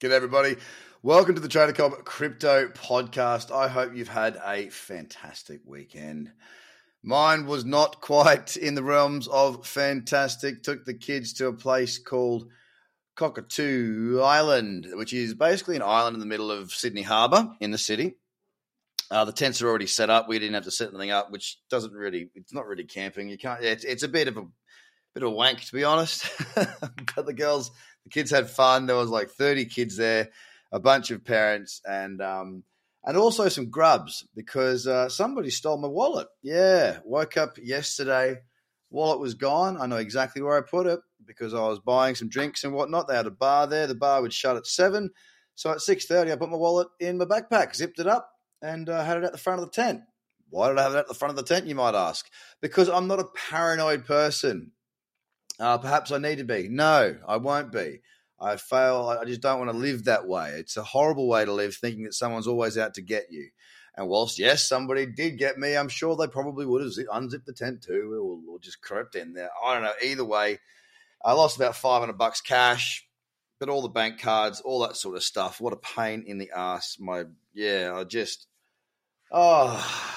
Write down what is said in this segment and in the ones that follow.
Good everybody. Welcome to the Trader Cobb Crypto Podcast. I hope you've had a fantastic weekend. Mine was not quite in the realms of fantastic. Took the kids to a place called Cockatoo Island, which is basically an island in the middle of Sydney Harbour in the city. Uh, the tents are already set up. We didn't have to set anything up, which doesn't really. It's not really camping. You can't. It's, it's a bit of a bit of a wank to be honest. but the girls the kids had fun. There was like 30 kids there, a bunch of parents, and um, and also some grubs because uh, somebody stole my wallet. Yeah, woke up yesterday, wallet was gone. I know exactly where I put it because I was buying some drinks and whatnot. They had a bar there. The bar would shut at seven, so at six thirty, I put my wallet in my backpack, zipped it up, and uh, had it at the front of the tent. Why did I have it at the front of the tent? You might ask. Because I'm not a paranoid person. Uh, perhaps I need to be. No, I won't be. I fail. I just don't want to live that way. It's a horrible way to live, thinking that someone's always out to get you. And whilst yes, somebody did get me, I'm sure they probably would have unzipped the tent too, or, or just crept in there. I don't know. Either way, I lost about 500 bucks cash, but all the bank cards, all that sort of stuff. What a pain in the ass. My yeah, I just oh,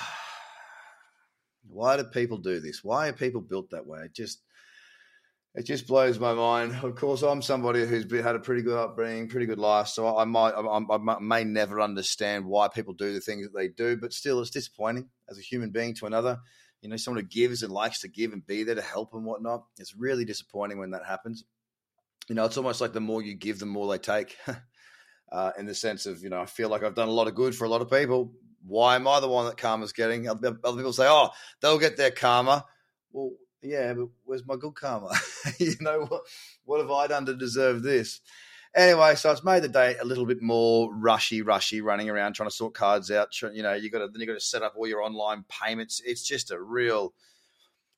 why do people do this? Why are people built that way? Just it just blows my mind. Of course, I'm somebody who's had a pretty good upbringing, pretty good life, so I might, I, I, may never understand why people do the things that they do. But still, it's disappointing as a human being to another. You know, someone who gives and likes to give and be there to help and whatnot. It's really disappointing when that happens. You know, it's almost like the more you give, the more they take. uh, in the sense of, you know, I feel like I've done a lot of good for a lot of people. Why am I the one that karma's getting? Other people say, oh, they'll get their karma. Well, yeah, but where's my good karma? you know, what, what have I done to deserve this? Anyway, so it's made the day a little bit more rushy, rushy, running around trying to sort cards out. You know, you got to then you got to set up all your online payments. It's just a real,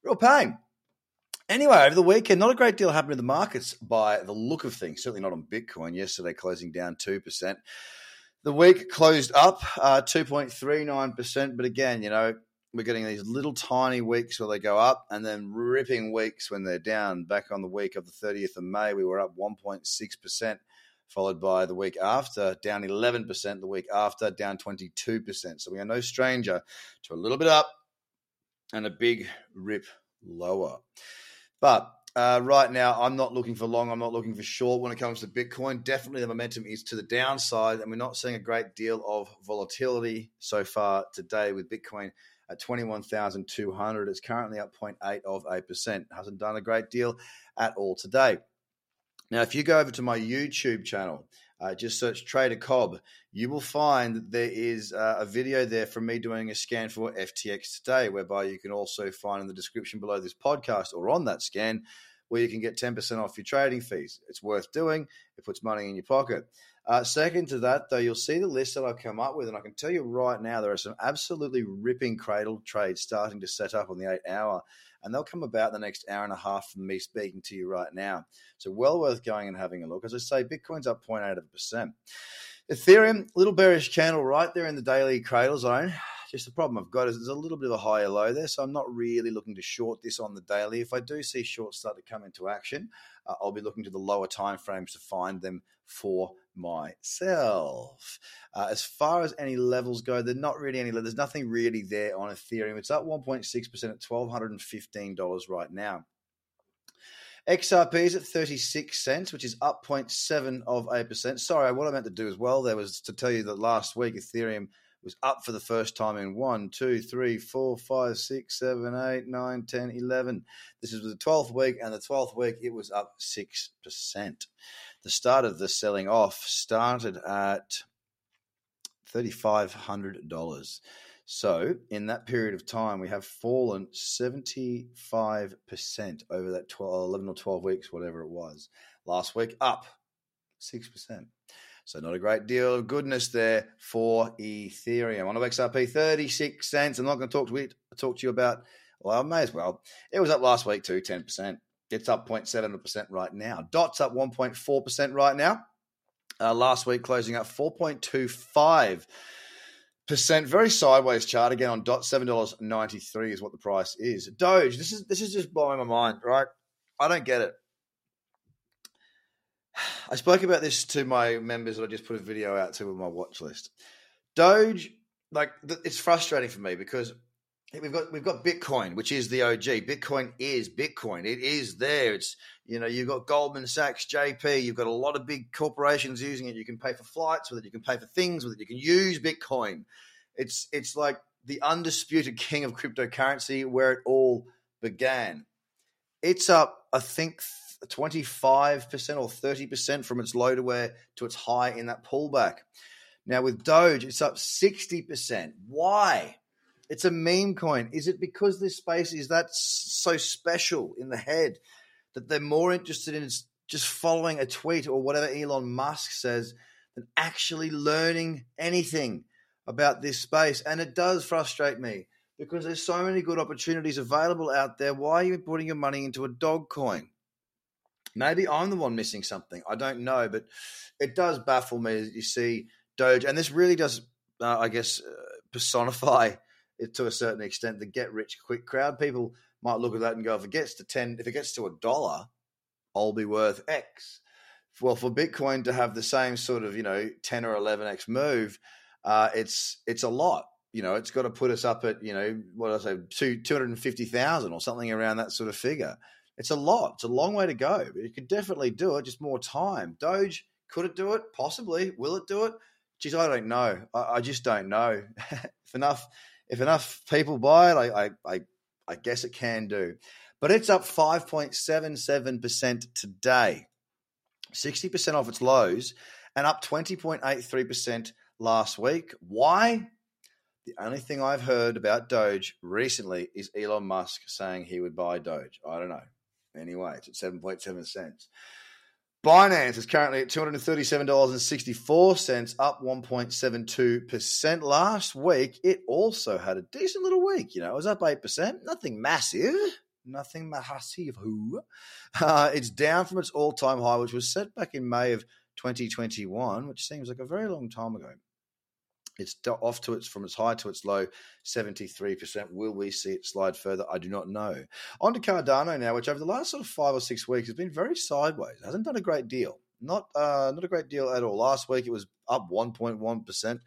real pain. Anyway, over the weekend, not a great deal happened in the markets by the look of things. Certainly not on Bitcoin. Yesterday, closing down two percent. The week closed up uh, two point three nine percent, but again, you know, we're getting these little tiny weeks where they go up and then ripping weeks when they're down. Back on the week of the 30th of May, we were up 1.6%, followed by the week after, down 11%, the week after, down 22%. So we are no stranger to a little bit up and a big rip lower. But uh, right now, I'm not looking for long. I'm not looking for short when it comes to Bitcoin. Definitely, the momentum is to the downside, and we're not seeing a great deal of volatility so far today with Bitcoin at 21,200. It's currently up 0.8 of 8%. Hasn't done a great deal at all today. Now, if you go over to my YouTube channel, uh, just search Trader Cobb, you will find that there is uh, a video there from me doing a scan for FTX today, whereby you can also find in the description below this podcast or on that scan where you can get 10% off your trading fees. It's worth doing, it puts money in your pocket. Uh, second to that, though, you'll see the list that I've come up with, and I can tell you right now there are some absolutely ripping cradle trades starting to set up on the eight hour, and they'll come about the next hour and a half from me speaking to you right now. So, well worth going and having a look. As I say, Bitcoin's up 0.8%. Ethereum, little bearish candle right there in the daily cradle zone. Just the problem I've got is there's a little bit of a higher low there, so I'm not really looking to short this on the daily. If I do see shorts start to come into action, uh, I'll be looking to the lower time frames to find them for myself. Uh, as far as any levels go, there's not really any. There's nothing really there on Ethereum. It's up 1.6 percent at $1,215 right now. XRP is at 36 cents, which is up 0.7 of 8%. Sorry, what I meant to do as well there was to tell you that last week Ethereum was up for the first time in 1, 2, 3, 4, 5, 6, 7, 8, 9, 10, 11. This is the 12th week, and the 12th week it was up 6%. The start of the selling off started at $3,500. So, in that period of time, we have fallen 75% over that 12, 11 or 12 weeks, whatever it was. Last week, up 6%. So not a great deal of goodness there for Ethereum. On XRP, 36 cents. I'm not going to talk to it, talk to you about, well, I may as well. It was up last week too, 10%. It's up 0.7% right now. Dot's up 1.4% right now. Uh, last week closing up 4.25 percent very sideways chart again on dot seven dollars ninety three is what the price is doge this is this is just blowing my mind right i don't get it I spoke about this to my members that I just put a video out to with my watch list. Doge, like it's frustrating for me because we've got we've got Bitcoin, which is the OG. Bitcoin is Bitcoin. It is there. It's you know you've got Goldman Sachs, JP. You've got a lot of big corporations using it. You can pay for flights with it. You can pay for things with it. You can use Bitcoin. It's it's like the undisputed king of cryptocurrency, where it all began. It's up, I think, 25% or 30% from its low to where to its high in that pullback. Now with Doge, it's up 60%. Why? It's a meme coin. Is it because this space is that so special in the head that they're more interested in just following a tweet or whatever Elon Musk says than actually learning anything about this space? And it does frustrate me because there's so many good opportunities available out there. Why are you putting your money into a dog coin? Maybe I'm the one missing something. I don't know, but it does baffle me. You see Doge, and this really does, uh, I guess, uh, personify it to a certain extent. The get rich quick crowd. People might look at that and go, if it gets to ten, if it gets to a dollar, I'll be worth X. Well, for Bitcoin to have the same sort of you know ten or eleven X move, uh, it's it's a lot. You know, it's got to put us up at you know what I say two two hundred and fifty thousand or something around that sort of figure. It's a lot. It's a long way to go, but it could definitely do it. Just more time. Doge could it do it? Possibly. Will it do it? Geez, I don't know. I, I just don't know. if enough, if enough people buy it, I, I, I, I guess it can do. But it's up five point seven seven percent today, sixty percent off its lows, and up twenty point eight three percent last week. Why? The only thing I've heard about Doge recently is Elon Musk saying he would buy Doge. I don't know. Anyway, it's at 7.7 cents. Binance is currently at $237.64, up 1.72%. Last week, it also had a decent little week. You know, it was up 8%. Nothing massive. Nothing massive. Uh, it's down from its all time high, which was set back in May of 2021, which seems like a very long time ago. It's off to its from its high to its low, 73%. Will we see it slide further? I do not know. On to Cardano now, which over the last sort of five or six weeks has been very sideways. It hasn't done a great deal. Not uh, not a great deal at all. Last week it was up 1.1%.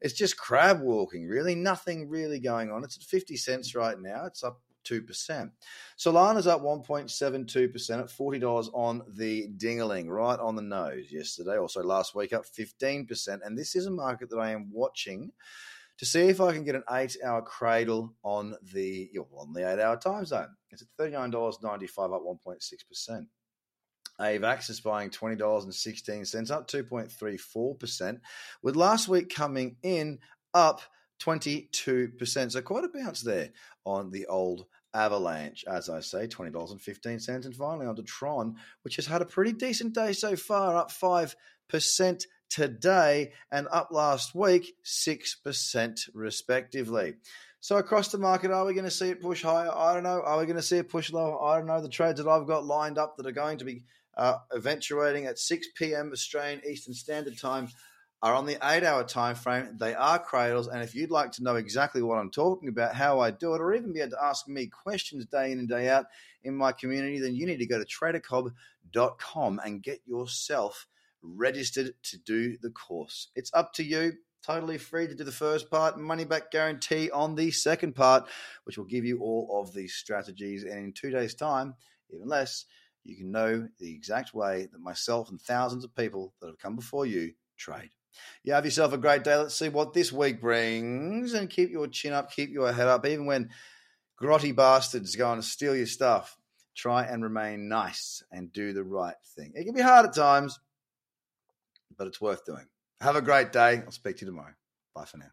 It's just crab walking, really. Nothing really going on. It's at 50 cents right now. It's up 2%. Solana's up 1.72% at $40 on the dingaling, right on the nose yesterday. Also last week up 15%. And this is a market that I am watching to see if I can get an eight hour cradle on the on the eight hour time zone. It's at $39.95 up 1.6%. AVAX is buying $20.16, up 2.34%, with last week coming in up 22%. So quite a bounce there on the old Avalanche, as I say, $20.15. And finally on to Tron, which has had a pretty decent day so far, up 5% today and up last week, 6% respectively. So across the market, are we going to see it push higher? I don't know. Are we going to see it push lower? I don't know. The trades that I've got lined up that are going to be uh, eventuating at 6 p.m. Australian Eastern Standard Time are on the eight hour time frame. They are cradles. And if you'd like to know exactly what I'm talking about, how I do it, or even be able to ask me questions day in and day out in my community, then you need to go to tradercobb.com and get yourself registered to do the course. It's up to you. Totally free to do the first part, money back guarantee on the second part, which will give you all of these strategies. And in two days' time, even less, you can know the exact way that myself and thousands of people that have come before you trade. You have yourself a great day. Let's see what this week brings and keep your chin up, keep your head up. Even when grotty bastards go on and steal your stuff, try and remain nice and do the right thing. It can be hard at times, but it's worth doing. Have a great day. I'll speak to you tomorrow. Bye for now.